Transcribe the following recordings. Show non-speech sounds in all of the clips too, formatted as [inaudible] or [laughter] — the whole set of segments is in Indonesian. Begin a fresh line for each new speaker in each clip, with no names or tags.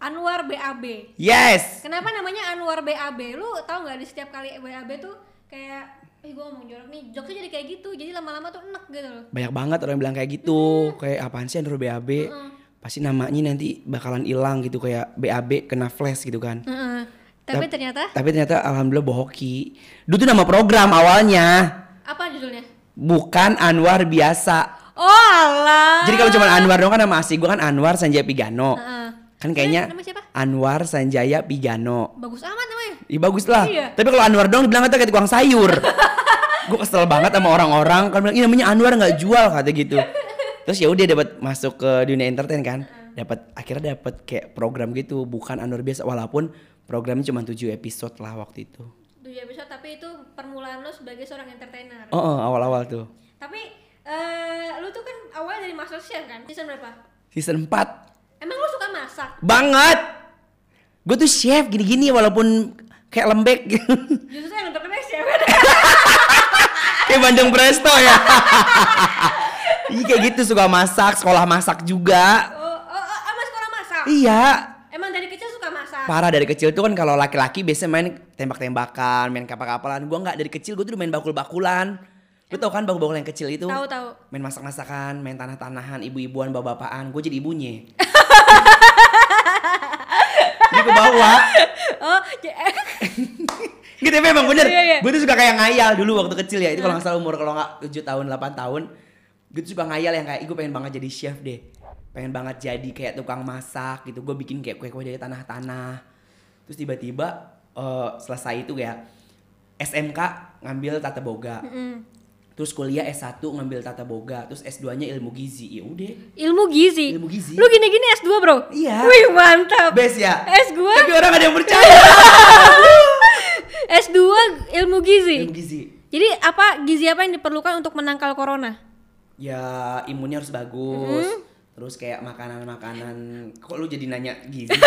Anwar BAB.
Yes.
Kenapa namanya Anwar BAB? Lu tau nggak di setiap kali BAB tuh kayak eh gue ngomong jorok nih, jokesnya jadi kayak gitu. Jadi lama-lama tuh enek gitu loh.
Banyak banget orang yang bilang kayak gitu. Kayak apaan sih Android BAB? Pasti namanya nanti bakalan hilang gitu kayak BAB kena flash gitu kan.
Heeh. Tapi
Tap-
ternyata
Tapi ternyata alhamdulillah bohoki. Dulu tuh nama program awalnya.
apa judulnya?
Bukan Anwar biasa.
Oh alah.
Jadi kalau cuma Anwar dong kan nama asli gue kan Anwar Sanjaya Pigano.
Heeh.
Kan kayaknya
Nama siapa?
Anwar Sanjaya Pigano.
Bagus amat namanya.
Iya bagus lah.
Iya.
Tapi kalau Anwar dong dibilang kata kayak tukang sayur. [laughs] gue kesel banget sama orang-orang kan bilang ini namanya Anwar nggak jual kata gitu. [laughs] Terus ya udah dapat masuk ke dunia entertain kan. Dapat akhirnya dapat kayak program gitu bukan Anwar biasa walaupun programnya cuma 7 episode lah waktu itu.
Tujuh episode tapi itu permulaan lo sebagai seorang entertainer.
Oh, oh, awal-awal tuh.
Tapi eh lu tuh kan awalnya dari Master Chef kan? Season berapa?
Season 4
Emang lu suka masak?
banget. Gue tuh chef gini-gini walaupun kayak lembek
Justru yang terkenal [laughs] chef
kayak Bandung Presto ya. [laughs] Iya kayak gitu suka masak, sekolah masak juga.
Oh, oh, oh, sama sekolah masak?
Iya,
Emang dari kecil suka masak?
parah dari kecil tuh kan kalau laki-laki biasanya main tembak-tembakan, main kapal-kapalan. Gua nggak dari kecil, gue tuh main bakul-bakulan. Lu tau kan bakul-bakul yang kecil itu?
Tahu tahu.
Main masak-masakan, main tanah-tanahan, ibu-ibuan, bapak-bapaan. Gue jadi ibunya. [laughs] Dia ke bawah.
Oh, j- [laughs]
Gitu tapi emang bener.
Iya, iya.
Gue tuh suka kayak ngayal dulu waktu kecil ya. Itu kalau nggak salah umur kalau nggak 7 tahun, 8 tahun. Gue tuh suka ngayal yang kayak, gue pengen banget jadi chef deh. Pengen banget jadi kayak tukang masak gitu. Gue bikin kayak kue-kue dari tanah-tanah. Terus tiba-tiba eh, selesai itu ya SMK ngambil tata boga. Terus kuliah S1 ngambil tata boga, terus S2-nya ilmu gizi. Ya udah.
ilmu gizi.
Ilmu gizi.
Lu gini-gini S2, Bro?
Iya.
Wih, mantap.
Best ya.
S2
Tapi orang ada yang percaya. [laughs]
S2 ilmu gizi.
ilmu gizi.
Jadi apa gizi apa yang diperlukan untuk menangkal corona?
ya imunnya harus bagus terus kayak makanan-makanan kok lu jadi nanya gizi [laughs]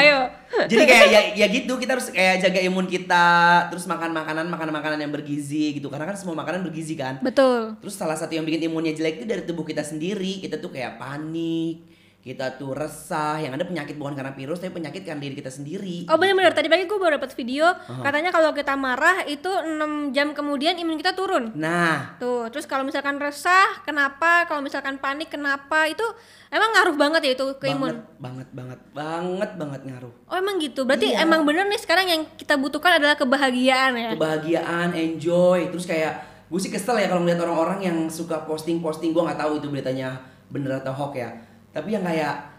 Ayo.
jadi kayak ya, ya gitu kita harus kayak jaga imun kita terus makan makanan makanan makanan yang bergizi gitu. Karena kan semua makanan bergizi kan.
Betul.
terus salah satu yang bikin imunnya jelek itu dari tubuh kita sendiri. Kita tuh kayak panik kita tuh resah yang ada penyakit bukan karena virus tapi penyakit karena diri kita sendiri
Oh bener-bener tadi pagi gue baru dapat video katanya kalau kita marah itu 6 jam kemudian imun kita turun.
nah
Tuh, terus kalau misalkan resah, kenapa? Kalau misalkan panik, kenapa? Itu emang ngaruh banget ya itu ke
banget
imun.
banget banget banget banget ngaruh
Oh emang gitu. Berarti
Iya.
emang bener nih sekarang yang kita butuhkan adalah kebahagiaan ya.
kebahagiaan, enjoy, terus kayak gue sih kesel ya kalau ngeliat orang-orang yang suka posting-posting gue nggak tahu itu beritanya bener atau hoax ya, tapi yang kayak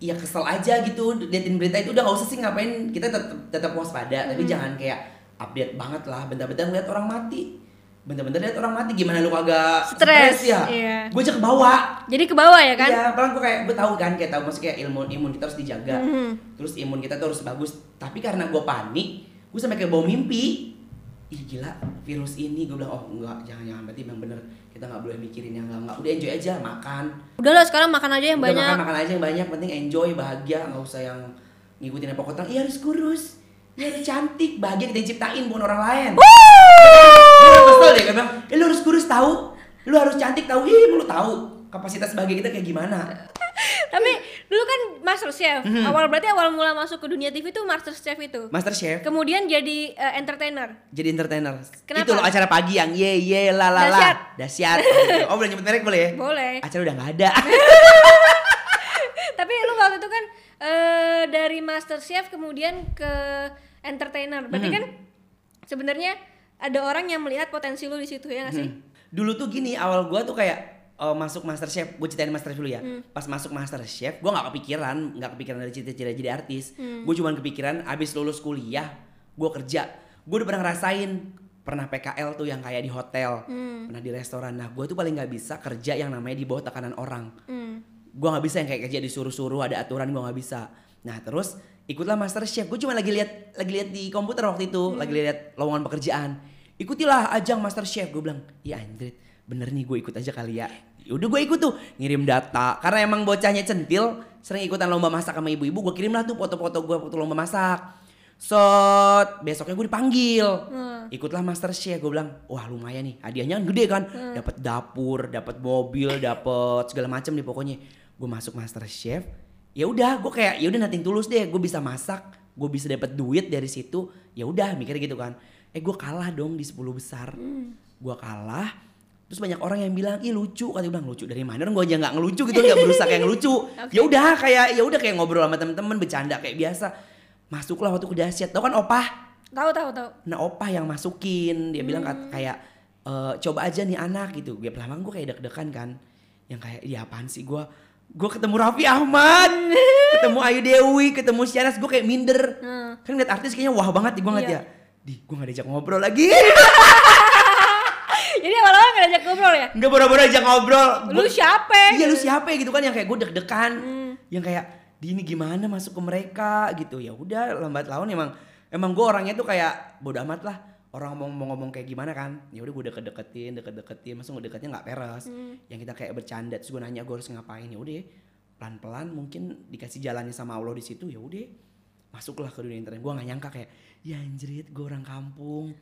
ya kesel aja gitu liatin berita itu udah gak usah sih ngapain kita tetap tetap waspada tapi jangan kayak update banget lah bentar-bentar ngeliat orang mati bentar-bentar lihat orang mati gimana lu kagak
Stres,
ya
iya.
gue aja ke bawah
Jadi ke bawah ya kan?
Iya, padahal gue kayak gue tahu kan kayak tahu maksudnya kayak ilmu imun kita harus dijaga.
Mhm.
Terus imun kita tuh harus bagus. Tapi karena gue panik, gue sampai kayak bawa mimpi. Ih gila, virus ini gue bilang oh enggak, jangan jangan berarti memang bener kita nggak boleh mikirin yang enggak. Udah enjoy aja makan.
Udah lah sekarang makan aja yang
Udah
banyak.
makan makan aja yang banyak, penting enjoy bahagia nggak usah yang ngikutin apa kota. Iya harus kurus, iya harus cantik, bahagia kita ciptain bukan orang lain. Kesel deh, bilang, eh, lu harus kurus tahu, lu harus cantik tahu, ih lu tahu kapasitas bahagia kita kayak gimana. [laughs]
Tapi dulu kan Master Chef.
Mhm.
Awal berarti awal mula masuk ke dunia TV itu Master Chef itu.
Master Chef
Kemudian jadi eh, entertainer.
jadi entertainer.
Kenapa?
Itu loh acara pagi yang ye ye la la la.
Dahsyat.
Dahsyat. Gitu. Oh boleh nyebut merek boleh ya?
Boleh.
Acara udah nggak ada. [laughs]
Tapi lu waktu itu kan eh, dari Master Chef kemudian ke entertainer. Berarti
Mhm.
kan sebenarnya ada orang yang melihat potensi lu di situ ya nggak sih?
Hmm. Dulu tuh gini awal gua tuh kayak eh, masuk Master Chef, gue ceritain Master Chef dulu ya.
Hmm.
Pas masuk Master Chef, gua nggak kepikiran, nggak kepikiran dari cita-cita jadi artis.
Hmm.
Gue cuman kepikiran abis lulus kuliah, gue kerja. Gue udah pernah ngerasain, pernah PKL tuh yang kayak di hotel,
Hmm.
pernah di restoran. Nah, gue tuh paling nggak bisa kerja yang namanya di bawah tekanan orang.
Hmm.
gue nggak bisa yang kayak kerja disuruh-suruh ada aturan gue nggak bisa nah terus ikutlah master chef gue cuma lagi lihat lagi lihat di komputer waktu itu lagi lihat lowongan pekerjaan ikutilah ajang master chef gue bilang iya Andret bener nih gue ikut aja kali ya udah gue ikut tuh ngirim data karena emang bocahnya centil sering ikutan lomba masak sama ibu-ibu gue kirim lah tuh foto-foto gue waktu lomba masak Set, besoknya gue dipanggil.
Hmm.
Ikutlah Master Chef, gue bilang, wah lumayan nih, hadiahnya kan gede kan. Dapat dapur, dapat mobil, dapat segala macam nih pokoknya. Gue masuk Master Chef, ya udah gue kayak ya udah nating tulus deh gue bisa masak gue bisa dapat duit dari situ ya udah mikir gitu kan eh gue kalah dong di 10 besar gue kalah terus banyak orang yang bilang ih lucu. Kata gue bilang lucu dari mana? Gue aja nggak ngelucu gitu nggak berusaha kayak ngelucu. [laughs] Ya udah kayak ya udah kayak ngobrol sama temen-temen bercanda kayak biasa. Masuklah waktu ke dahsyat. Tau kan opah?
Tahu tahu tahu.
nah opah yang masukin. Dia bilang kat- kayak "Eh, coba aja nih anak gitu. Gue pelama gue kayak deg-degan kan. Yang kayak ya apaan sih gue gue ketemu Raffi Ahmad [laughs] ketemu Ayu Dewi ketemu Syanas gue kayak minder.
Hmm.
kan ngeliat artis kayaknya wah banget nih gue ngeliat
Iya.
ya. Di gue gak diajak ngobrol lagi [laughs]
Nggak ajak ngobrol ya?
nggak boro-boro ajak ngobrol.
Lu siapa?
iya lu siapa ya gitu kan yang kayak gue deg-degan.
Hmm.
yang kayak di ini gimana masuk ke mereka? Gitu. Ya udah lambat laun emang emang gue orangnya tuh kayak bodo amat lah. Orang mau mau ngomong kayak gimana kan? Ya udah gue deket-deketin deket-deketin. Masa ngedeketnya nggak peres?
Hmm.
yang kita kayak bercanda terus gue nanya gue harus ngapain? Ya udah pelan-pelan mungkin dikasih jalannya sama Allah di situ ya udah masuklah ke dunia internet. Gue nggak nyangka kayak ya anjrit gue orang kampung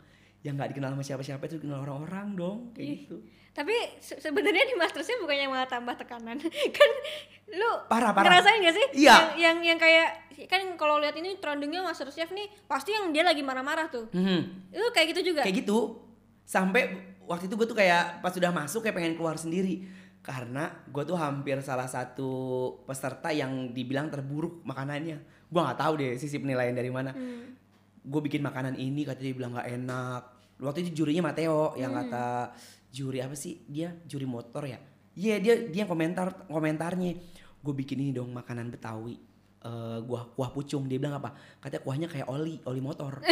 yang nggak dikenal sama siapa-siapa itu dikenal orang-orang dong kayak
Ih.
gitu
Tapi se- sebenarnya di Masterchef bukannya malah tambah tekanan. [laughs] kan lu
Parah, parah.
ngerasain gak sih?
Iya.
Yang yang, yang kayak kan kalau lihat ini trendingnya Masterchef nih pasti yang dia lagi marah-marah tuh.
Mhm.
Itu kayak gitu juga.
kayak gitu sampai waktu itu gue tuh kayak pas sudah masuk kayak pengen keluar sendiri karena gue tuh hampir salah satu peserta yang dibilang terburuk makanannya gue nggak tahu deh sisi penilaian dari mana
Hmm.
Gue bikin makanan ini katanya dia bilang nggak enak. Waktu itu jurinya Mateo yang
Hmm.
kata juri apa sih? Dia juri motor ya? Iya dia dia yang komentar komentarnya gue bikin ini dong makanan Betawi. Eh gua kuah pucung. Dia bilang apa? Katanya kuahnya kayak oli oli motor. [laughs]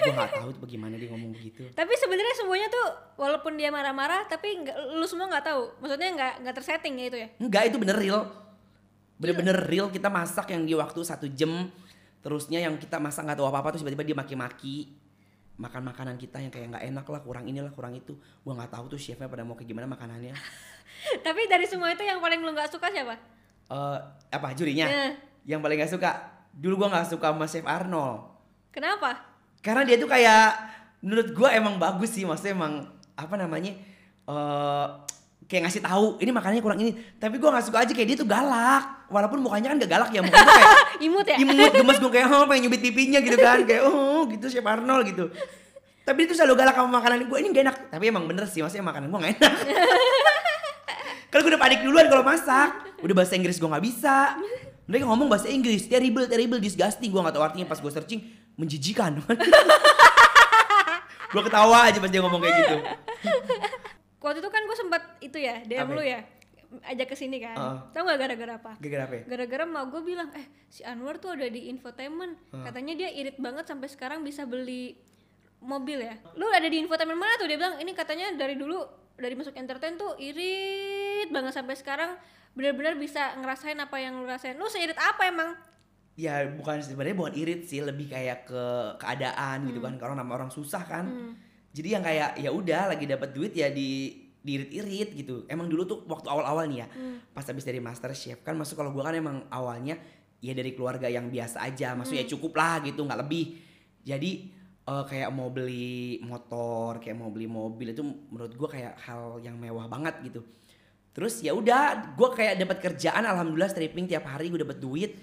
Gue nggak tahu tuh bagaimana dia ngomong begitu.
Tapi sebenarnya semuanya tuh walaupun dia marah-marah tapi nggak lu semua nggak tahu. Maksudnya nggak nggak tersetting ya itu ya.
Enggak itu bener real. Bener-bener real. Kita masak yang di waktu satu jam Terusnya yang kita masak nggak tahu apa-apa terus tiba-tiba dia maki-maki Makan makanan kita yang kayak nggak enak lah kurang inilah kurang itu Gua nggak tahu tuh chefnya pada mau kayak gimana makanannya [laughs]
tapi dari semua itu yang paling lu nggak suka siapa?
Eh Apa jurinya?
Eh,
Yang paling nggak suka Dulu gua nggak suka sama Chef Arnold
kenapa?
Karena dia tuh kayak Menurut gua emang bagus sih Maksudnya emang Apa namanya eh kayak ngasih tahu ini makanannya kurang ini. Tapi gua nggak suka aja kayak dia tuh galak. Walaupun mukanya kan gak galak ya mukanya kayak [laughs]
Imut ya?
imut gemes gue kayak oh pengen nyubit pipinya gitu kan. Kayak oh gitu Chef Arnold gitu. Tapi dia tuh selalu galak sama makanan gue ini gak enak. Tapi emang bener sih maksudnya makanan gue gak enak. [laughs] Karena gue udah panik duluan kalau masak. Udah bahasa Inggris gue nggak bisa. Mereka ngomong bahasa Inggris terrible terrible disgusting. Gue nggak tahu artinya pas gue searching menjijikan. [laughs] Gue ketawa aja pas dia ngomong kayak gitu
Waktu itu kan gue sempat itu ya DM
Apa?
lu ya ajak ke sini kan.
Heeh.
Tahu nggak gara-gara apa?
gara-gara apa ya?
Gara-gara mak gue bilang, eh si Anwar tuh ada di infotainment. Katanya dia irit banget sampai sekarang bisa beli mobil ya. Lu ada di infotainment mana tuh? Dia bilang ini katanya dari dulu dari masuk entertain tuh irit banget sampai sekarang benar-benar bisa ngerasain apa yang lu rasain. Lu seirit apa emang?
ya bukan sebenarnya bukan irit sih lebih kayak ke keadaan gitu kan karena nama orang susah kan jadi yang kayak ya udah lagi dapat duit ya di diirit-irit gitu. Emang dulu tuh waktu awal-awal nih ya pas habis dari master chef kan masuk kalau gua kan emang awalnya ya dari keluarga yang biasa aja. Maksudnya ya cukup lah gitu nggak lebih. Jadi eh, kayak mau beli motor kayak mau beli mobil itu menurut gua kayak hal yang mewah banget gitu. Terus ya udah gue kayak dapat kerjaan alhamdulillah stripping tiap hari gue dapat duit.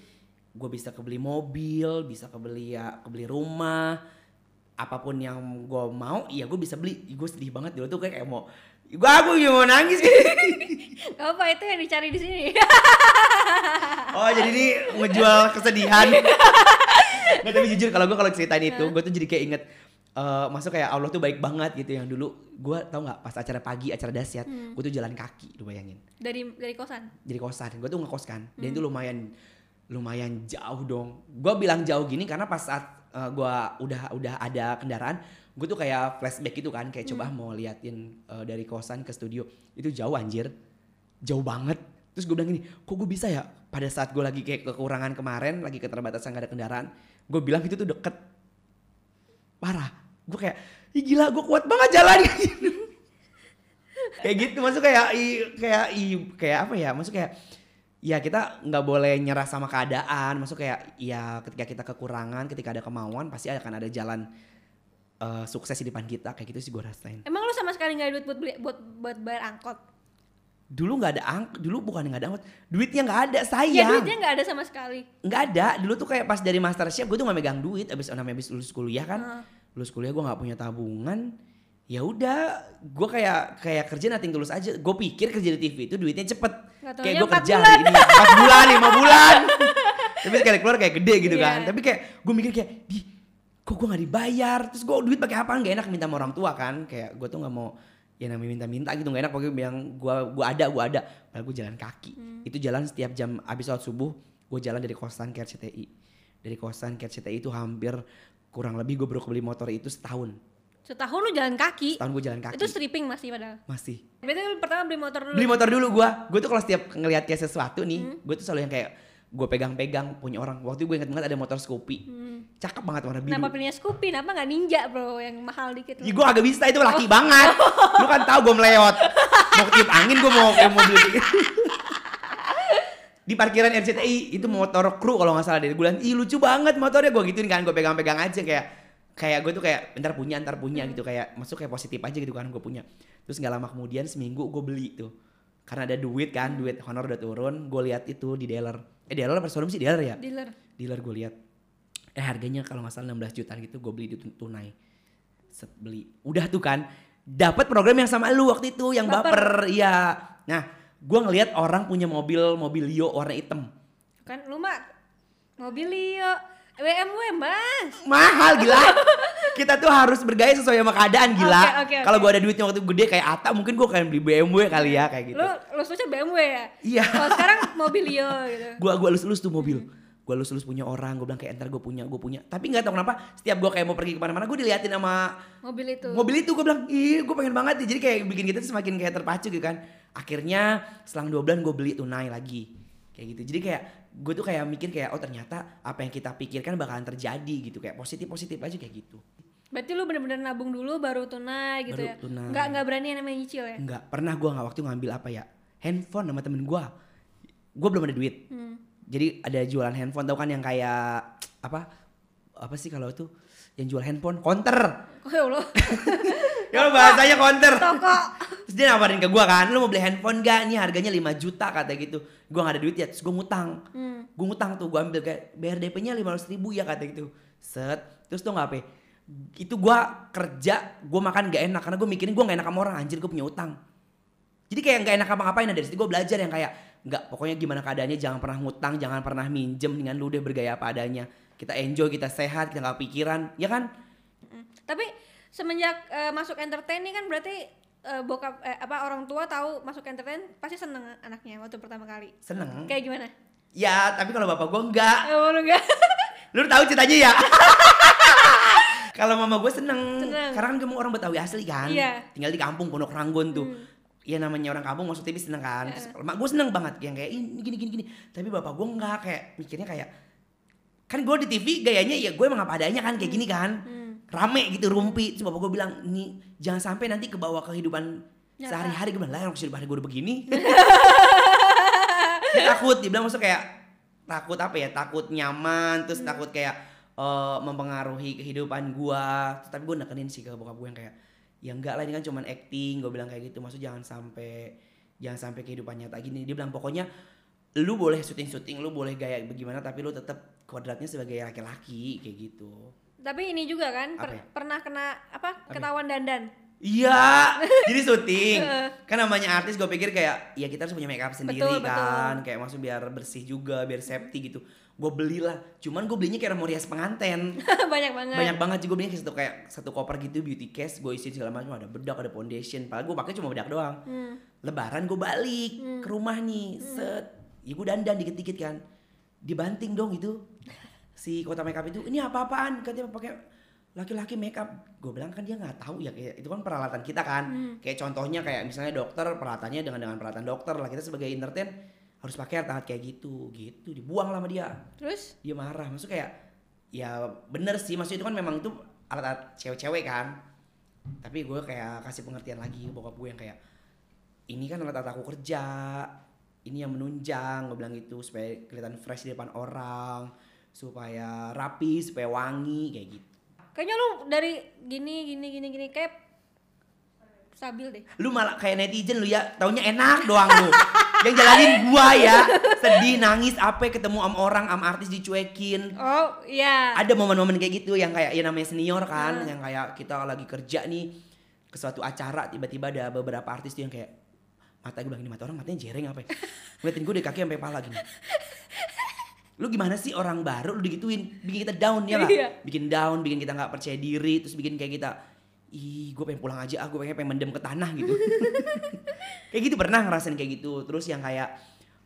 Gue bisa kebeli mobil bisa kebeli ya kebeli rumah apa pun yang gue mau ya gue bisa beli. Gue sedih banget. Dulu tuh kayak, mau gue aku juga mau nangis. [laughs]
Gak apa itu yang dicari di sini. [laughs]
oh jadi ini ngejual kesedihan. [laughs] Nggak tapi jujur kalau gue kalau ceritain itu gue tuh jadi kayak inget eh, masuk kayak Allah tuh baik banget gitu yang dulu. Gue tau nggak pas acara pagi acara dasyat gue tuh jalan kaki lu bayangin.
Dari dari kosan.
jadi kosan gue tuh ngekos kan. Dan itu lumayan lumayan jauh dong. Gue bilang jauh gini karena pas saat uh, gue udah udah ada kendaraan gue tuh kayak flashback gitu kan kayak coba mau liatin uh, dari kosan ke studio. Itu jauh anjir. Jauh banget. Terus gue bilang gini kok gue bisa ya? Pada saat gue lagi kayak kekurangan kemarin lagi keterbatasan gak ada kendaraan gue bilang itu tuh deket. Parah. Gue kayak ih gila gue kuat banget jalan. [laughs] Kayak gitu maksud kayak i, kayak i, kayak apa ya? Maksud kayak ya kita nggak boleh nyerah sama keadaan. Maksud kayak ya ketika kita kekurangan ketika ada kemauan pasti akan ada jalan eh, sukses di depan kita. Kayak gitu sih gue rasain.
Emang lu sama sekali nggak ada duit buat beli buat buat bayar angkot?
dulu nggak ada ang dulu bukan nggak ada angkot. Duitnya nggak ada
ya
sayang
duitnya nggak ada sama sekali.
Nggak ada. Dulu tuh kayak pas dari master chef gue tuh nggak megang duit. Abis namanya abis lulus kuliah kan.
Heeh.
lulus kuliah gue nggak punya tabungan. Ya udah gue kayak kayak kerja nating tulus aja. Gue pikir kerja di TV itu duitnya cepet kayak gue kerja
bulan.
hari ini. Empat bulan lima [laughs] bulan. Tapi sekali keluar kayak gede gitu
Iya.
kan. Tapi kayak gue mikir kayak di kok gue nggak dibayar? Terus gue duit pakai apa? Nggak enak minta sama orang tua kan. Kayak gue tuh nggak mau ya namanya minta-minta gitu. Nggak enak pokoknya bilang gue gua ada gue ada. Padahal gue jalan kaki.
Hmm.
itu jalan setiap jam abis sholat subuh gue jalan dari kosan ke RCTI dari kosan ke RCTI itu hampir kurang lebih gue baru beli motor itu setahun
setahun lu jalan kaki
setahun gue jalan kaki
itu stripping masih padahal
masih
berarti lu pertama beli motor dulu
beli motor dulu gue gue tuh kalau setiap ngelihat kayak sesuatu nih
Hmm.
gue tuh selalu yang kayak gue pegang-pegang punya orang waktu itu gue inget banget ada motor Scoopy
Hmm.
cakep banget warna biru
kenapa pilihnya Scoopy kenapa nggak Ninja bro yang mahal dikit
Ya gue agak bisa itu laki banget. Lu kan tahu gue melewat. Mau ketiup angin gue mau kayak mobil gitu. Di parkiran RCTI itu motor kru kalau nggak salah deh. Gue bilang, ih lucu banget motornya gue gituin kan. Gue pegang-pegang aja kayak kayak gue tuh kayak ntar punya ntar punya gitu kayak masuk kayak positif aja gitu kan gue punya. Terus nggak lama kemudian seminggu gue beli tuh. Karena ada duit kan, duit honor udah turun. Gue lihat itu di dealer. Eh dealer apa showroom sih dealer ya?
dealer
dealer gue lihat eh harganya kalau nggak salah 16 jutaan gitu gue beli di tun- tunai set beli udah tuh kan dapat program yang sama lu waktu itu yang
Baper.
baper iya nah gue ngelihat orang punya mobil mobil Leo warna hitam
kan lu mah mobil BMW mas.
Mahal gila. Kita tuh harus bergaya sesuai sama keadaan gila.
Oke, oke,
kalau
oke.
gue ada duitnya waktu gede kayak Ata mungkin gue kayak beli BMW kali ya kayak gitu.
Lu lu susah BMW ya?
Iya.
Kalau sekarang mobil Leo gitu.
Gue [laughs] gua lulus-lulus tuh mobil. Gue lulus-lulus punya orang gue bilang kayak entar gue punya gue punya. Tapi nggak tahu kenapa setiap gue kayak mau pergi ke mana-mana gue diliatin sama
mobil itu.
Mobil itu gue bilang ih gue pengen banget ya jadi kayak bikin kita tuh semakin kayak terpacu gitu kan. Akhirnya selang dua bulan gue beli tunai lagi kayak gitu. Jadi kayak gue tuh kayak mikir kayak oh ternyata apa yang kita pikirkan bakalan terjadi gitu. Kayak positif positif aja kayak gitu.
Berarti lu bener-bener nabung dulu baru tunai gitu
Baru
ya?
tunai.
nggak nggak berani yang namanya nyicil ya?
Nggak. Pernah gue nggak waktu ngambil apa ya? Handphone sama temen gue gue belum ada duit.
Hmm.
jadi ada jualan handphone. Tau kan yang kayak apa? Apa sih kalau itu? Yang jual handphone? Counter
oh ya Allah [laughs]
ya bahasanya counter
toko
Terus dia nawarin ke gua kan, lu mau beli handphone gak? Nih harganya 5 juta kata gitu. Gua gak ada duit ya, terus gua ngutang.
hmm.
Gua ngutang tuh, gua ambil kayak bayar DP-nya 500 ribu ya kata gitu. Set, terus tuh gak apa Itu gua kerja, gua makan gak enak karena gua mikirin gua gak enak sama orang anjir gua punya utang. Jadi kayak gak enak apa-apain nah, dari situ gua belajar yang kayak nggak pokoknya gimana keadaannya jangan pernah ngutang, jangan pernah minjem dengan lu udah bergaya apa adanya. Kita enjoy, kita sehat, kita gak pikiran, ya kan?
Hmm. tapi semenjak eh, masuk entertain nih kan berarti eh, bokap eh, apa orang tua tahu masuk entertain pasti seneng anaknya waktu pertama kali
Seneng.
kayak gimana
Ya, tapi kalau bapak gua enggak.
oh, lu enggak [laughs]
Lu tahu ceritanya ya? [laughs] Kalau mama gue seneng,
Seneng.
karena kan kamu orang Betawi asli kan,
Iya.
tinggal di kampung Pondok Ranggon tuh.
Hmm.
Ya namanya orang kampung masuk TV seneng kan. Terus mak gue seneng banget yang kayak ini gini gini gini. Tapi bapak gue enggak kayak mikirnya kayak kan gue di TV gayanya ya gue emang apa adanya kan kayak gini kan.
Hmm.
Rame gitu rumpi. Terus bapak gue bilang, "Nih, jangan sampai nanti kebawa kehidupan
Nyata.
sehari-hari." Gue bilang, "Lah, orang kehidupan gue udah begini." [laughs] dia takut dia bilang maksudnya kayak takut apa ya takut nyaman terus
Hmm.
takut kayak eh, mempengaruhi kehidupan gua Terus tapi gue nekenin sih ke bokap gue yang kayak ya enggak lah ini kan cuman acting gue bilang kayak gitu maksud jangan sampai jangan sampai kehidupan nyata gini dia bilang pokoknya lu boleh syuting syuting lu boleh gaya bagaimana tapi lu tetap kodratnya sebagai laki-laki kayak gitu
tapi ini juga kan per-
ya?
pernah kena apa ketahuan dandan
Iya, [laughs] jadi syuting. kan namanya artis gue pikir kayak ya kita harus punya make up sendiri
Betul,
kan. Kayak maksud biar bersih juga, biar safety gitu. Gue belilah. Cuman gue belinya kayak mau rias penganten. [laughs]
banyak banget
Banyak banget juga belinya kayak satu kayak satu koper gitu beauty case. Gue isi segala macam ada bedak, ada foundation. Padahal gue pakai cuma bedak doang.
Hmm.
Lebaran gue balik ke rumah nih. Set. Ya gue dandan dikit-dikit kan. Dibanting dong itu. Si kota makeup itu, ini apa-apaan? Katanya pakai laki-laki makeup. Gue bilang kan dia nggak tahu ya kayak itu kan peralatan kita kan. Kayak contohnya kayak misalnya dokter peralatannya dengan dengan peralatan dokter lah kita sebagai entertain harus pakai alat kayak gitu gitu. Dibuang lah sama dia.
Terus?
Dia marah. Maksud kayak ya bener sih maksud itu kan memang itu alat-alat cewek-cewek kan. Tapi gue kayak kasih pengertian lagi ke bokap gue yang kayak ini kan alat-alat aku kerja ini yang menunjang gue bilang gitu supaya kelihatan fresh di depan orang supaya rapi supaya wangi kayak gitu
kayaknya lu dari gini gini gini gini kayak stabil deh.
Lu malah kayak netizen lu ya, taunya enak doang lu. Yang jalanin gua ya, sedih, nangis, apa ketemu sama orang, sama artis dicuekin.
Oh, iya.
Ada momen-momen kayak gitu yang kayak ya namanya senior kan, yang kayak kita lagi kerja nih ke suatu acara tiba-tiba ada beberapa artis tuh yang kayak mata gue bilang ini mata orang matanya jereng apa ya? Ngeliatin gue dari kaki sampai pala gini. Lu gimana sih orang baru lu digituin, bikin kita down ya nggak?
Iya.
Bikin down, bikin kita nggak percaya diri, terus bikin kayak kita ih gue pengen pulang aja, ah gue pengen, pengen mendem ke tanah gitu. [laughs] kayak gitu pernah ngerasain kayak gitu. Terus yang kayak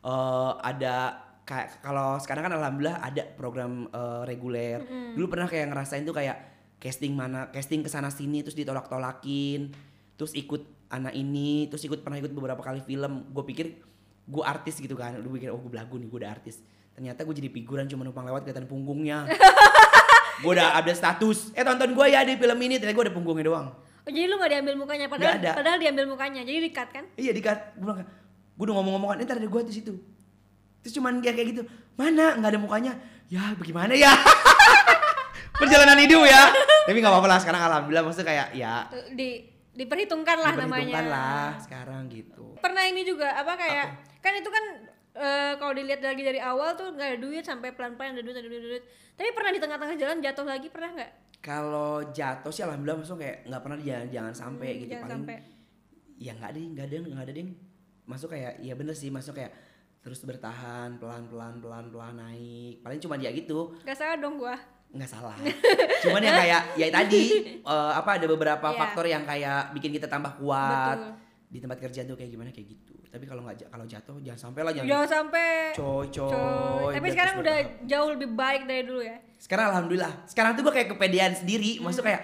eh, ada kayak kalau sekarang kan alhamdulillah ada program eh, reguler. Dulu pernah kayak ngerasain tuh kayak casting mana, casting ke sana sini terus ditolak-tolakin. Terus ikut anak ini, terus ikut pernah ikut beberapa kali film. Gue pikir gue artis gitu kan. Gue pikir oh gue belagu nih, gue udah artis. Ternyata gue jadi figuran cuma numpang lewat kelihatan punggungnya. [laughs] gue udah ada status. Eh tonton gue ya di film ini, ternyata gue ada punggungnya doang.
Oh, jadi lu gak diambil mukanya padahal
ada.
padahal diambil mukanya. Jadi di-cut kan?
Iya dikat, gue bilang gue udah ngomong-ngomongan, ntar ada gue di situ. Terus cuman kayak kayak gitu, mana nggak ada mukanya? Ya bagaimana ya? [laughs] Perjalanan hidup ya. Tapi nggak apa-apa lah sekarang alhamdulillah maksudnya kayak ya
Di diperhitungkan lah namanya.
diperhitungkan lah sekarang gitu.
Pernah ini juga apa kayak kan itu kan eh, kalau dilihat lagi dari awal tuh nggak ada duit sampai pelan-pelan ada duit ada duit ada duit. Tapi pernah di tengah-tengah jalan jatuh lagi pernah nggak?
Kalau jatuh sih alhamdulillah maksudnya kayak nggak pernah jangan jangan sampai
Hmm,
gitu
jangan
paling
sampai.
ya nggak ada nggak ada nggak ada ding masuk kayak ya bener sih masuk kayak terus bertahan pelan pelan pelan pelan naik paling cuma dia gitu
Gak salah dong gua.
nggak salah [laughs] cuman yang kayak ya tadi eh, apa ada beberapa
Iya.
faktor yang kayak bikin kita tambah kuat
Betul.
Di tempat kerja tuh kayak gimana kayak gitu tapi kalau nggak kalau jatuh jangan sampai lah jangan
Jangan sampai
coy coy
coy. Tapi sekarang udah
bertahap.
jauh lebih baik dari dulu ya.
sekarang alhamdulillah sekarang tuh gue kayak kepedean sendiri
Hmm.
maksud kayak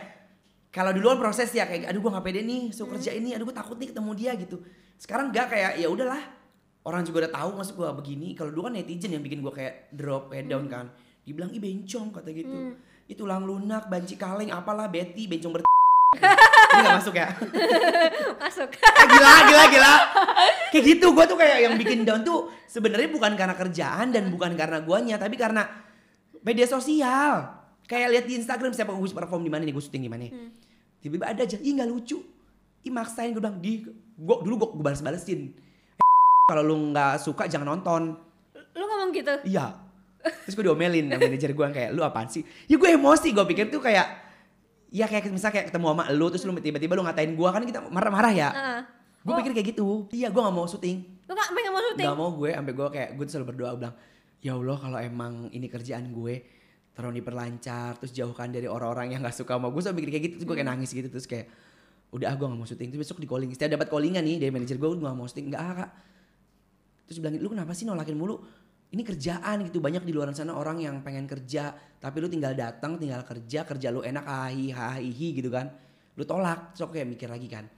kalau dulu kan proses ya kayak aduh gue nggak pede nih
Hmm.
so kerja ini aduh gue takut nih ketemu dia gitu sekarang nggak kayak ya udahlah orang juga udah tahu maksud gue begini kalau dulu kan netizen yang bikin gue kayak drop kayak
Hmm.
down kan dibilang ih bencong kata gitu itu tulang lunak banci kaleng apalah Betty bencong ber [laughs] gak masuk ya? [laughs]
Masuk.
Eh, gila gila gila. Kayak gitu gue tuh kayak yang bikin down tuh sebenarnya bukan karena kerjaan dan bukan karena guanya tapi karena media sosial. Kayak lihat di Instagram siapa gue perform di mana nih gue syuting di mana tiba-tiba ada aja ih nggak lucu. Ih maksain gue bilang di gue dulu gue balas balesin kalau lu nggak suka jangan nonton.
Lu ngomong gitu.
iya. Terus gue diomelin sama manajer gue kayak lu apaan sih? Ya gue emosi gue pikir tuh kayak ya kayak misalnya kayak ketemu sama lu terus lu tiba-tiba lu ngatain gue kan kita marah-marah ya
Heeh.
gue pikir kayak gitu iya gue nggak mau syuting
Lu gak, gak mau syuting?
Gak mau gue, sampai gue kayak gue tuh selalu berdoa bilang, ya Allah kalau emang ini kerjaan gue, tolong diperlancar, terus jauhkan dari orang-orang yang gak suka sama gue. Sampai mikir kayak gitu, terus gue kayak nangis gitu, terus kayak udah ah gue gak mau syuting. Terus besok di calling, setiap dapat callingan nih dari manajer gue, gue gak mau syuting, enggak ah kak. Terus bilang, lu kenapa sih nolakin mulu? Ini kerjaan gitu, banyak di luar sana orang yang pengen kerja, tapi lu tinggal datang, tinggal kerja, kerja lu enak, hahi, hahi gitu kan. Lu tolak, aku kayak mikir lagi kan.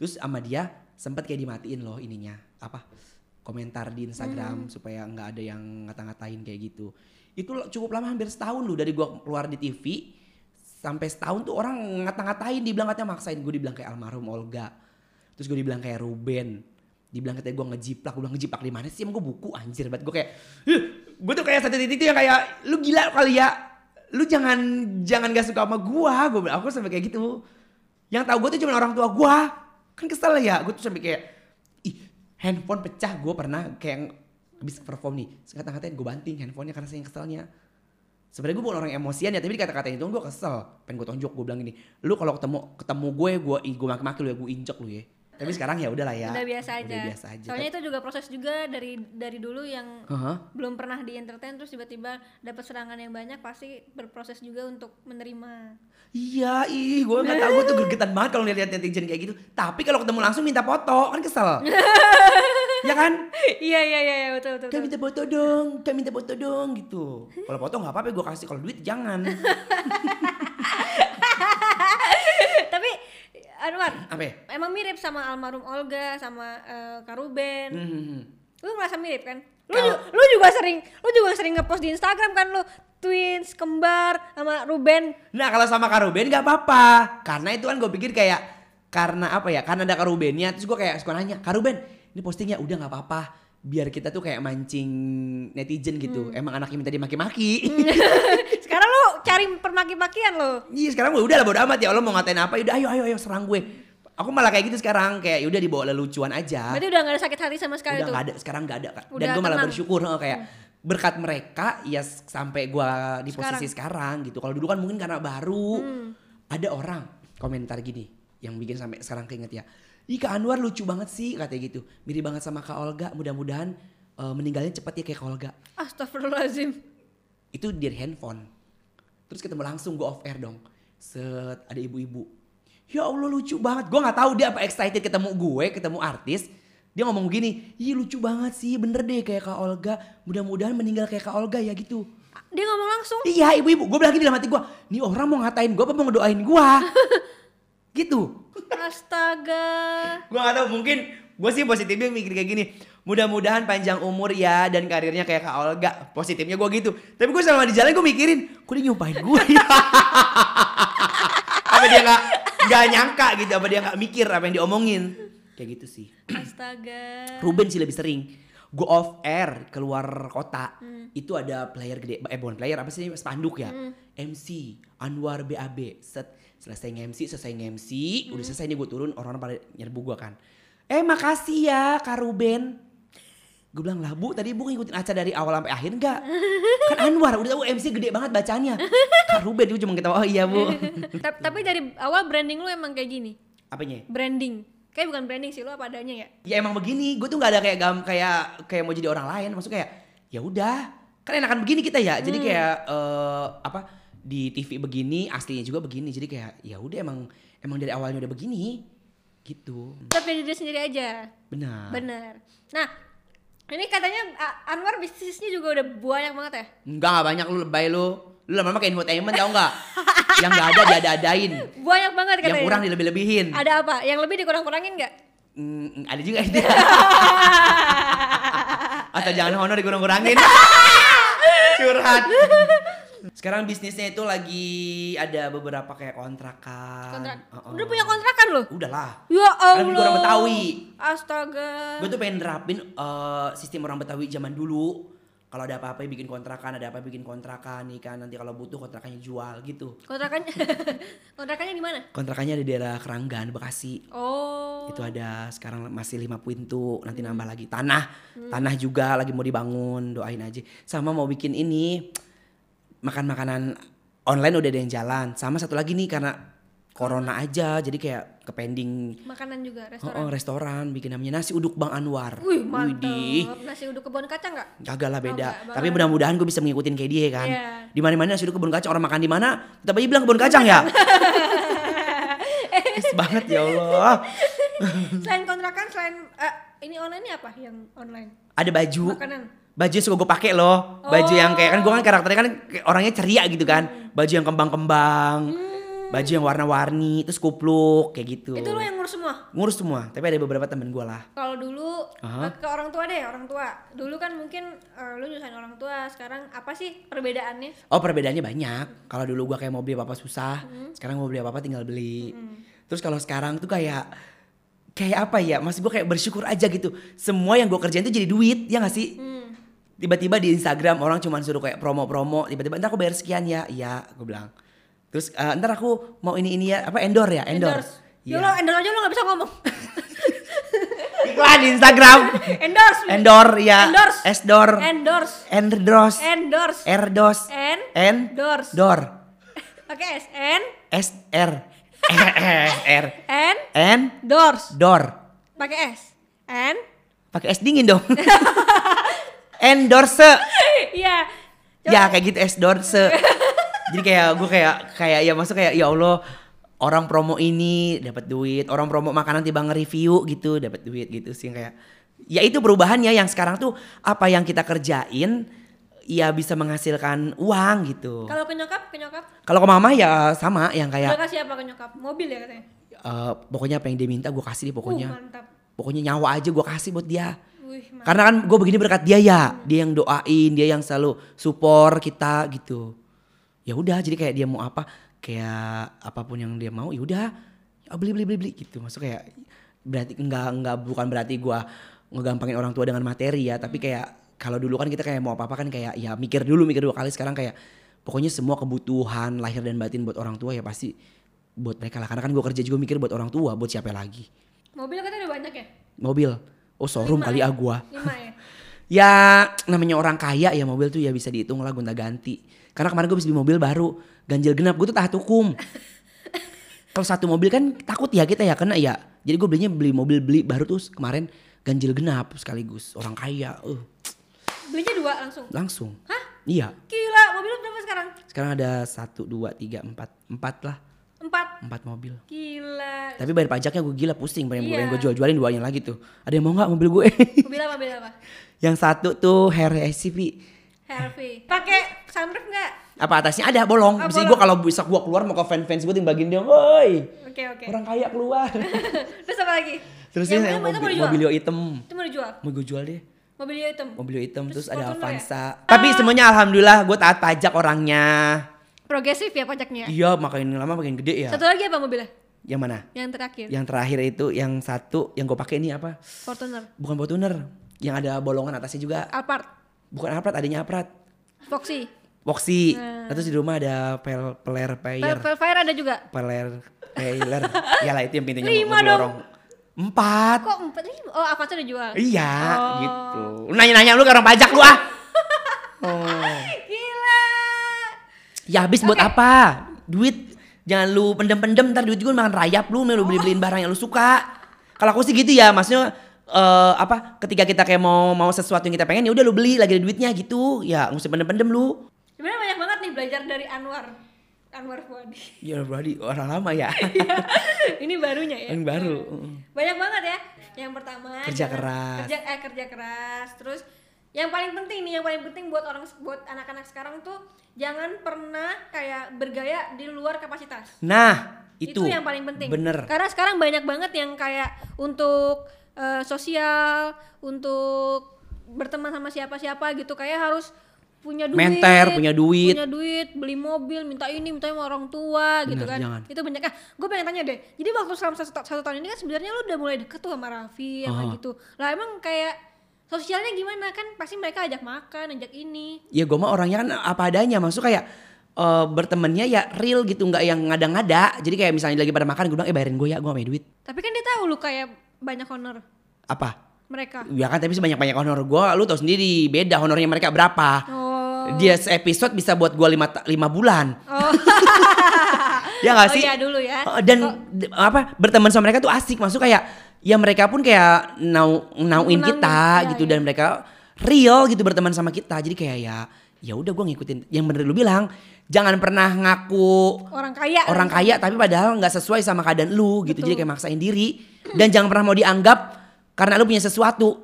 Terus sama dia sempat kayak dimatiin loh ininya apa komentar di Instagram supaya nggak ada yang ngata-ngatain kayak gitu. Itu cukup lama hampir setahun loh dari gua keluar di TV sampai setahun tuh orang ngata-ngatain dibilang katanya maksain gue dibilang kayak almarhum Olga. Terus gue dibilang kayak Ruben. Dibilang katanya gue ngejiplak, gue bilang ngejiplak di mana sih? Emang gue buku anjir banget. Gue kayak, gue tuh kayak satu titik itu yang kayak, lu gila kali ya. Lu jangan jangan gak suka sama gua. Gue bilang, aku sampai kayak gitu. Yang tahu gue tuh cuma orang tua gua. Kan kesel ya. Gue tuh sampai kayak, ih handphone pecah gue pernah kayak habis perform nih. Kata-katain gue banting handphonenya karena saya keselnya. Sebenarnya gue bukan orang emosian ya, tapi kata-katain itu gue kesel. Pengen gue tonjok, gue bilang gini, lu kalau ketemu ketemu gue, gue gue maki-maki lu ya, gue injek lu ya. Tapi sekarang ya udahlah ya.
Udah biasa aja.
Udah biasa aja.
Soalnya itu juga proses juga dari dari dulu yang
Hah?
belum pernah di entertain terus tiba-tiba dapat serangan yang banyak pasti berproses juga untuk menerima.
Iya, ih, gue nggak tahu gue tuh gregetan banget kalau lihat netizen kayak gitu. Tapi kalau ketemu langsung minta foto, kan kesel. [laughs] ya kan?
iya iya iya iya, betul betul. Betul.
minta foto dong, minta foto dong gitu. Kalau foto nggak apa-apa, gue kasih. Kalau duit jangan. [laughs]
Tapi Anwar,
Apa? ya?
emang mirip sama almarhum Olga sama eh, Karuben.
Hmm, hmm, hmm.
Lu merasa mirip kan? Lu, lu juga sering lu juga sering ngepost di Instagram kan lu twins, kembar sama Ruben.
Nah kalau sama Karuben nggak apa-apa, karena itu kan gue pikir kayak karena apa ya? Karena ada Karubennya, terus gue kayak suka nanya, Karuben, ini postingnya udah nggak apa-apa, biar kita tuh kayak mancing netizen gitu. Emang anaknya minta dimaki-maki. [laughs]
Sekarang lu cari permaki-makian lo.
Iya sekarang gue udah lah bodo amat ya Allah mau ngatain apa udah ayo ayo ayo serang gue. Aku malah kayak gitu sekarang kayak yaudah dibawa lelucuan aja.
Berarti udah gak ada sakit hati sama sekali
udah
tuh.
nggak ada sekarang nggak ada Kak. dan
Udah
gue malah
tenang.
bersyukur heeh, kayak berkat mereka ya sampai gua di posisi sekarang, gitu kalau dulu kan mungkin karena baru
Hmm.
ada orang komentar gini yang bikin sampai sekarang keinget ya Ih Kak Anwar lucu banget sih katanya gitu. Mirip banget sama Kak Olga mudah-mudahan eh, meninggalnya cepat ya kayak Kak Olga.
Astagfirullahaladzim.
itu dari handphone. Terus ketemu langsung gue off air dong. Set ada ibu-ibu. Ya Allah lucu banget. Gue nggak tahu dia apa excited ketemu gue ketemu artis. Dia ngomong gini ih lucu banget sih bener deh kayak Kak Olga. Mudah-mudahan meninggal kayak Kak Olga ya gitu.
Dia ngomong langsung.
iya ibu-ibu. Gue bilang gini dalam hati gue nih orang mau ngatain gue apa mau ngedoain gue [laughs] gitu
Astaga.
gue gak tahu mungkin gue sih positifnya mikir kayak gini. Mudah-mudahan panjang umur ya dan karirnya kayak Kak Olga. Positifnya gue gitu. Tapi gue selama di jalan gue mikirin kok dia nyumpahin gue ya? [laughs] Apa dia nggak nggak nyangka gitu? Apa dia nggak mikir apa yang diomongin? Kayak gitu sih.
Astaga.
Ruben sih lebih sering. Go off air keluar kota. Itu ada player gede. Eh bukan player apa sih? Spanduk ya. MC Anwar BAB set selesai nge-MC selesai nge-MC udah selesai nih gue turun orang-orang pada nyerbu gue kan. Eh makasih ya Kak Ruben. Gue bilang lah bu tadi bu ngikutin acara dari awal sampai akhir enggak [laughs] kan Anwar udah tahu MC gede banget bacanya Kak Ruben gue cuma ketawa oh iya bu. [laughs]
Ta- Tapi dari awal branding lu emang kayak gini.
apanya?
Branding. Kayak bukan branding sih lu apa adanya ya.
ya emang begini. Gue tuh nggak ada kayak gam kayak kayak mau jadi orang lain. Maksud kayak ya udah kan enakan begini kita ya. Jadi kayak eh, apa di TV begini aslinya juga begini jadi kayak ya udah emang emang dari awalnya udah begini gitu
jadi diri sendiri aja.
benar
Bener. Nah, ini katanya Anwar bisnisnya juga udah banyak banget ya.
enggak nggak banyak lu lebay lu lu lama-lama kayak infotainment tau nggak [laughs] yang nggak ada diada-adain
Banyak banget katanya.
yang kurang dilebih-lebihin
Ada apa? Yang lebih dikurang-kurangin nggak?
Hmm, ada juga itu [laughs] atau jangan honor dikurang-kurangin [laughs] curhat sekarang bisnisnya itu lagi ada beberapa kayak kontrakan
Kontrak.
Oh, oh.
Udah punya kontrakan loh?
udahlah
Ya
Karena gue orang
Allah.
Betawi
Astaga.
gue tuh pengen nerapin eh, sistem orang Betawi zaman dulu kalau ada apa-apa bikin kontrakan ada apa bikin kontrakan nih kan nanti kalau butuh kontrakannya jual gitu
Kontrakannya [laughs] kontrakannya di mana?
kontrakannya di daerah Keranggan Bekasi
Oh.
itu ada sekarang masih lima pintu nanti nambah lagi tanah tanah juga lagi mau dibangun doain aja sama mau bikin ini makan makanan online udah ada yang jalan sama satu lagi nih karena corona aja jadi kayak ke pending
Makanan juga
oh,
restoran.
oh, restoran bikin namanya nasi uduk Bang Anwar
Wih,
Widih.
mantap. Nasi uduk kebun kacang nggak?
Kagak lah beda.
enggak,
Tapi mudah-mudahan gue bisa ngikutin kayak dia kan.
Iya.
Di mana-mana nasi uduk kebun kacang orang makan di mana, tetap aja bilang kebun kacang ya. Yes [laughs] banget ya Allah.
selain kontrakan, selain eh, ini online ini apa yang online?
Ada baju.
Makanan.
Baju yang suka gue pakai loh. Baju yang kayak kan gue kan karakternya kan orangnya ceria gitu kan. Baju yang kembang-kembang. Baju yang warna-warni, terus kupluk kayak gitu.
Itu lo yang ngurus semua?
Ngurus semua, tapi ada beberapa temen gue lah.
Kalau dulu eh, ke orang tua deh, orang tua. Dulu kan mungkin eh, lu nyusahin orang tua, sekarang apa sih perbedaannya?
Oh perbedaannya banyak. Kalau dulu gua kayak mau beli apa-apa susah, sekarang mau beli apa-apa tinggal beli. Terus kalau sekarang tuh kayak kayak apa ya? Maksud gua kayak bersyukur aja gitu. Semua yang gua kerjain tuh jadi duit, ya gak sih?
Hmm.
Tiba-tiba di Instagram orang cuma suruh kayak promo-promo, tiba-tiba ntar aku bayar sekian ya. Iya, gue bilang. Terus eh, ntar aku mau ini ini ya, apa endorse ya? Endorse.
Ya
Iya.
lo endorse aja lo gak bisa ngomong. [laughs]
Iklan di Instagram.
endorse.
Endor ya.
Endorse.
Esdor.
Endorse.
Endros.
Endorse.
Erdos.
En.
Endor.
Dors. Pakai S. N.
S R S [laughs] R
N.
N
Doors.
Dor
Pakai S. N.
pakai S dingin dong [laughs] endorse
Iya.
ya kayak gitu endorse [laughs] jadi kayak gue kayak kayak ya masuk kayak ya Allah orang promo ini dapat duit orang promo makanan tiba nge-review gitu dapat duit gitu sih kayak ya itu perubahannya yang sekarang tuh apa yang kita kerjain ya bisa menghasilkan uang gitu
Kalau ke nyokap, ke nyokap.
kalau ke mama ya sama yang kayak
kasih apa ke nyokap? Mobil ya katanya.
eh, pokoknya apa yang dia minta gue kasih deh pokoknya
Uh, mantap.
pokoknya nyawa aja gue kasih buat dia
Wih,
karena kan gue begini berkat dia ya. Dia yang doain dia yang selalu support kita gitu. Ya udah jadi kayak dia mau apa kayak apa pun yang dia mau ya udah. Ah, beli beli beli beli gitu. Masuk kayak berarti enggak enggak bukan berarti gue ngegampangin orang tua dengan materi ya tapi kayak kalau dulu kan kita kayak mau apa apa kan kayak ya mikir dulu mikir dua kali. Sekarang kayak pokoknya semua kebutuhan lahir dan batin buat orang tua ya pasti buat mereka lah. Karena kan gue kerja juga mikir buat orang tua buat siapa lagi?
Mobil kan udah banyak ya?
mobil oh showroom
Lima
kali
ya?
ah gua
Lima ya? [laughs]
ya namanya orang kaya ya mobil tuh ya bisa dihitung lah gonta ganti karena kemarin gue bisa beli mobil baru ganjil genap gue tuh taat hukum [laughs] kalau satu mobil kan takut ya kita ya kena ya jadi gue belinya beli mobil beli baru tuh kemarin ganjil genap sekaligus orang kaya uh,
Belinya dua langsung.
langsung
Hah?
iya
Gila, mobil berapa sekarang?
sekarang ada satu dua tiga empat empat lah
Empat.
empat mobil
Gila.
tapi bayar pajaknya gue gila pusing pengen
Iya.
gue jual jualin duanya lagi tuh ada yang mau nggak mobil gue [laughs]
Mobil apa? Mobil apa?
yang satu tuh Harry SUV
Harvey. Pakai sunroof nggak?
apa atasnya ada bolong.
Ah,
Bisa gue kalau bisa gua keluar mau ke fans-fans gue tinggal bagiin dia, woi
Oke oke.
orang kaya keluar. [laughs]
Terus apa lagi?
Terus
yang, yang
mobil,
dijual?
mobilio hitam,
Itu mau dijual?
mau gue jual deh.
Mobilio hitam.
Mobilio hitam terus,
Terus
ada
ya?
Avanza. Tapi semuanya alhamdulillah gue taat pajak orangnya.
Progresif ya pajaknya.
Iya makin lama makin gede ya.
Satu lagi apa mobilnya?
Yang mana?
Yang terakhir.
Yang terakhir itu yang satu yang gue pakai ini apa?
Fortuner.
Bukan Fortuner, yang ada bolongan atasnya juga.
Alphard.
Bukan Alphard, adanya Alphard.
Foxy.
Voxy. Nah, terus di rumah ada pel peler payer.
Velfire ada juga.
peler trailer [laughs] ya lah itu yang pintunya
Lima dong.
orang empat
Kok empat lima? Oh Avanza udah jual.
iya
Oh.
gitu nanya-nanya lu ke orang pajak lu ah [laughs] oh. Ya habis buat apa duit jangan lu pendem-pendem ntar duit juga makan rayap lu lu beli-beliin barang yang lu suka kalau aku sih gitu ya maksudnya eh, apa ketika kita kayak mau mau sesuatu yang kita pengen ya udah lu beli lagi ada duitnya gitu ya nggak usah pendem-pendem lu
Sebenarnya banyak banget nih belajar dari Anwar. Anwar Fuadi.
ya berarti orang lama ya [laughs]
Ini barunya ya.
yang baru
Banyak banget ya. Yang pertama
Kerja keras.
Kerja eh kerja keras. Terus yang paling penting nih, yang paling penting buat orang buat anak-anak sekarang tuh jangan pernah kayak bergaya di luar kapasitas.
nah itu,
yang paling penting.
bener
Karena sekarang banyak banget yang kayak untuk eh, sosial, untuk berteman sama siapa-siapa gitu kayak harus punya duit,
Menter, punya duit.
punya duit, beli mobil, minta ini, minta sama orang tua gitu
Bener,
kan.
jangan.
Itu banyak. Ah, gue pengen tanya deh. Jadi waktu selama satu, satu tahun ini kan sebenarnya lu udah mulai deket tuh sama Raffi, sama
Ah.
gitu. Lah emang kayak sosialnya gimana kan? Pasti mereka ajak makan, ajak ini.
ya gue mah orangnya kan apa adanya maksud kayak eh, bertemannya ya real gitu nggak yang ngada-ngada jadi kayak misalnya lagi pada makan gue bilang eh bayarin gue ya gue punya duit
Tapi kan dia tahu lu kayak banyak honor
apa
mereka.
ya kan tapi sebanyak banyak honor gue lu tau sendiri beda honornya mereka berapa
Oh.
dia episode bisa buat gue lima, lima bulan
Oh. [laughs]
ya gak
Oh
sih
iya dulu ya.
Oh, dan d- apa berteman sama mereka tuh asik maksud kayak ya mereka pun kayak nau nauin
Menangin,
kita
ya,
gitu
ya.
dan mereka real gitu berteman sama kita jadi kayak ya ya udah gue ngikutin yang bener lu bilang jangan pernah ngaku
Orang kaya.
orang
kan?
kaya tapi padahal nggak sesuai sama keadaan lu gitu
Betul.
jadi kayak maksain diri dan jangan pernah mau dianggap karena lu punya sesuatu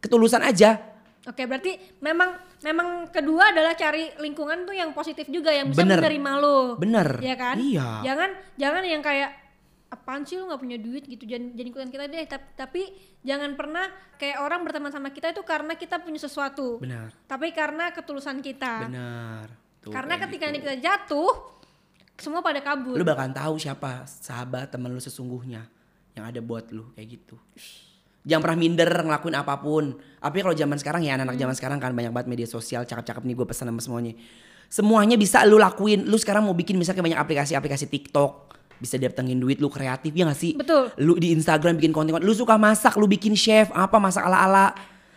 ketulusan aja
Oke, berarti memang memang kedua adalah cari lingkungan tuh yang positif juga yang bisa
Bener.
menerima lo.
Bener.
Ya kan?
Iya.
Jangan jangan yang kayak apaan sih lu nggak punya duit? gitu. Jangan jadi ikutan kita deh. Tapi, tapi jangan pernah kayak orang berteman sama kita itu karena kita punya sesuatu.
Benar.
Tapi karena ketulusan kita.
Benar. Tuh,
karena ketika
gitu.
ini kita jatuh semua pada kabur.
Lu bakalan tahu siapa sahabat teman lu sesungguhnya yang ada buat lu kayak gitu. Jangan pernah minder ngelakuin apa pun. Tapi kalau zaman sekarang ya anak-anak zaman sekarang kan banyak banget media sosial cakep-cakep nih gue pesan sama semuanya. Semuanya bisa lu lakuin. Lu sekarang mau bikin misalnya banyak aplikasi-aplikasi TikTok bisa datengin duit lu kreatif ya gak sih
Betul.
lu di Instagram bikin konten lu suka masak lu bikin chef apa masak ala-ala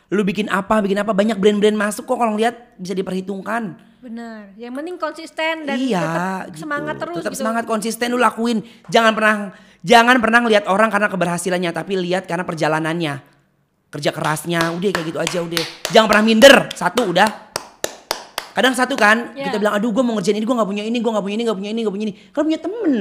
lu bikin apa bikin apa banyak brand-brand masuk kok kalau lihat bisa diperhitungkan
benar yang penting konsisten dan
iya,
tetap
gitu.
semangat terus
Tetap
gitu.
semangat konsisten lu lakuin. Jangan pernah jangan pernah ngelihat orang karena keberhasilannya, tapi lihat karena perjalanannya. Kerja kerasnya, udah kayak gitu aja udah. Jangan pernah minder. Satu udah. Kadang satu kan,
Iya.
kita bilang aduh gue mau ngerjain ini, gue gak punya ini, gue gak punya ini, gak punya ini, gak punya ini. Kalau punya temen,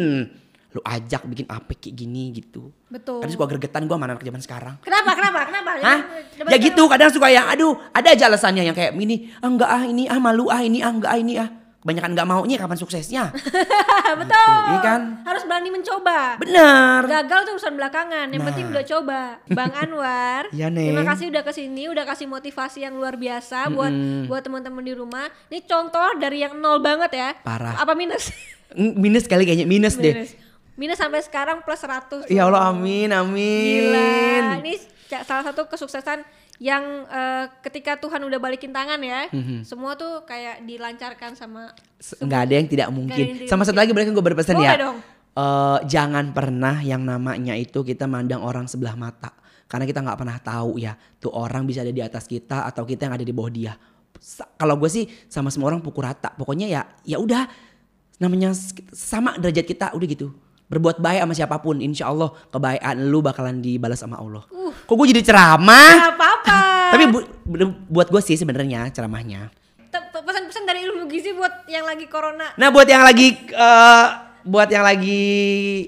lu ajak bikin apa kayak gini gitu.
betul.
Kadang suka gregetan gue mana anak zaman sekarang.
kenapa kenapa kenapa?
Hah? Ya gitu kadang suka yang aduh ada aja alasannya yang kayak ini. Ah enggak ah ini ah malu ah ini ah enggak ah ini ah. Kebanyakan enggak maunya kapan suksesnya? [laughs]
Betul.
Iya kan?
harus berani mencoba.
Benar.
Gagal tuh urusan belakangan yang penting
Nah.
udah coba. Bang [laughs] Anwar
Neng.
terima kasih udah ke sini udah kasih motivasi yang luar biasa buat buat teman-teman di rumah. Ini contoh dari yang nol banget ya.
Parah.
apa minus?
Mm, minus kali kayaknya minus, deh
minus sampai sekarang plus 100
ya Allah amin amin.
Gila ini salah satu kesuksesan yang eh, ketika Tuhan udah balikin tangan ya
Mhm.
semua tuh kayak dilancarkan sama
nggak ada yang tidak mungkin.
yang
sama satu lagi mereka gue berpesan
Boleh
ya
dong.
eh, jangan pernah yang namanya itu kita mandang orang sebelah mata. Karena kita nggak pernah tahu ya tuh orang bisa ada di atas kita atau kita yang ada di bawah dia. Kalau gue sih sama semua orang pukul rata. Pokoknya ya ya udah namanya sama derajat kita udah gitu berbuat baik sama siapa pun insya Allah kebaikan lu bakalan dibalas sama Allah kok gue jadi ceramah
apa-apa. [laughs]
tapi bu- bu- buat gue sih sebenarnya ceramahnya
pesan-pesan dari ilmu gizi buat yang lagi corona.
Nah buat yang lagi eh, buat yang lagi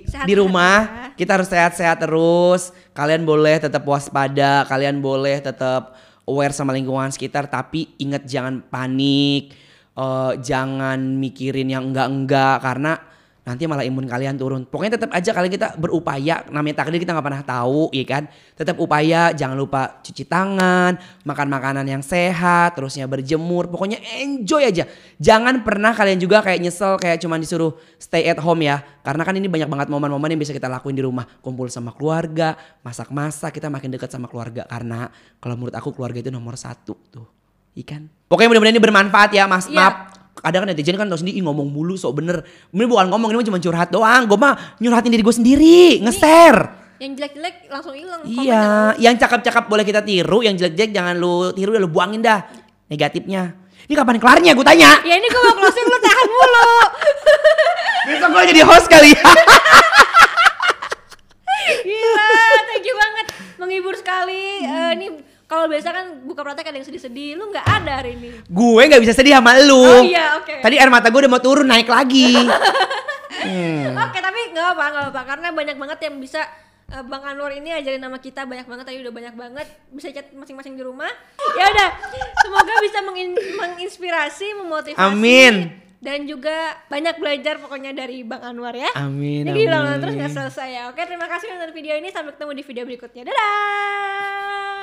Sehat-sehat
di rumah,
ya.
kita harus sehat-sehat terus. Kalian boleh tetap waspada, kalian boleh tetap aware sama lingkungan sekitar, tapi ingat jangan panik, eh, jangan mikirin yang enggak-enggak karena nanti malah imun kalian turun. Pokoknya tetap aja kalian kita berupaya, namanya takdir kita nggak pernah tahu, ya kan? Tetap upaya, jangan lupa cuci tangan, makan makanan yang sehat, terusnya berjemur, pokoknya enjoy aja. Jangan pernah kalian juga kayak nyesel kayak cuman disuruh stay at home ya. Karena kan ini banyak banget momen-momen yang bisa kita lakuin di rumah. Kumpul sama keluarga, masak-masak, kita makin dekat sama keluarga. Karena kalau menurut aku keluarga itu nomor satu tuh. Ikan. Pokoknya mudah-mudahan ini bermanfaat ya mas.
Iya.
Maaf kadang kan netizen kan tau sendiri "Ih, ngomong mulu sok bener ini bukan ngomong ini cuma curhat doang gue mah nyurhatin diri gue sendiri nge-share
Yang jelek-jelek langsung hilang.
iya yang cakep-cakep boleh kita tiru yang jelek-jelek jangan lu tiru ya lu buangin dah negatifnya ini kapan kelarnya gue tanya
Ya ini gue mau closing lu tahan mulu. [laughs]
besok gue jadi host kali ya [laughs]
Gila, thank you banget. Menghibur sekali. Eh, ini kalau biasa kan buka praktek ada yang sedih-sedih. Lu nggak ada hari ini.
gue nggak bisa sedih sama lu
Oh iya, oke.
tadi air mata gue udah mau turun naik lagi [laughs]
Oke, tapi nggak apa, nggak apa, karena banyak banget yang bisa eh, Bang Anwar ini ajarin nama kita banyak banget tadi udah banyak banget bisa chat masing-masing di rumah. Ya udah, semoga bisa mengin- menginspirasi, memotivasi.
Amin.
Dan juga banyak belajar pokoknya dari Bang Anwar ya.
amin
Jadi
amin
terus nggak selesai ya. Oke, terima kasih untuk video ini. Sampai ketemu di video berikutnya. Dadah.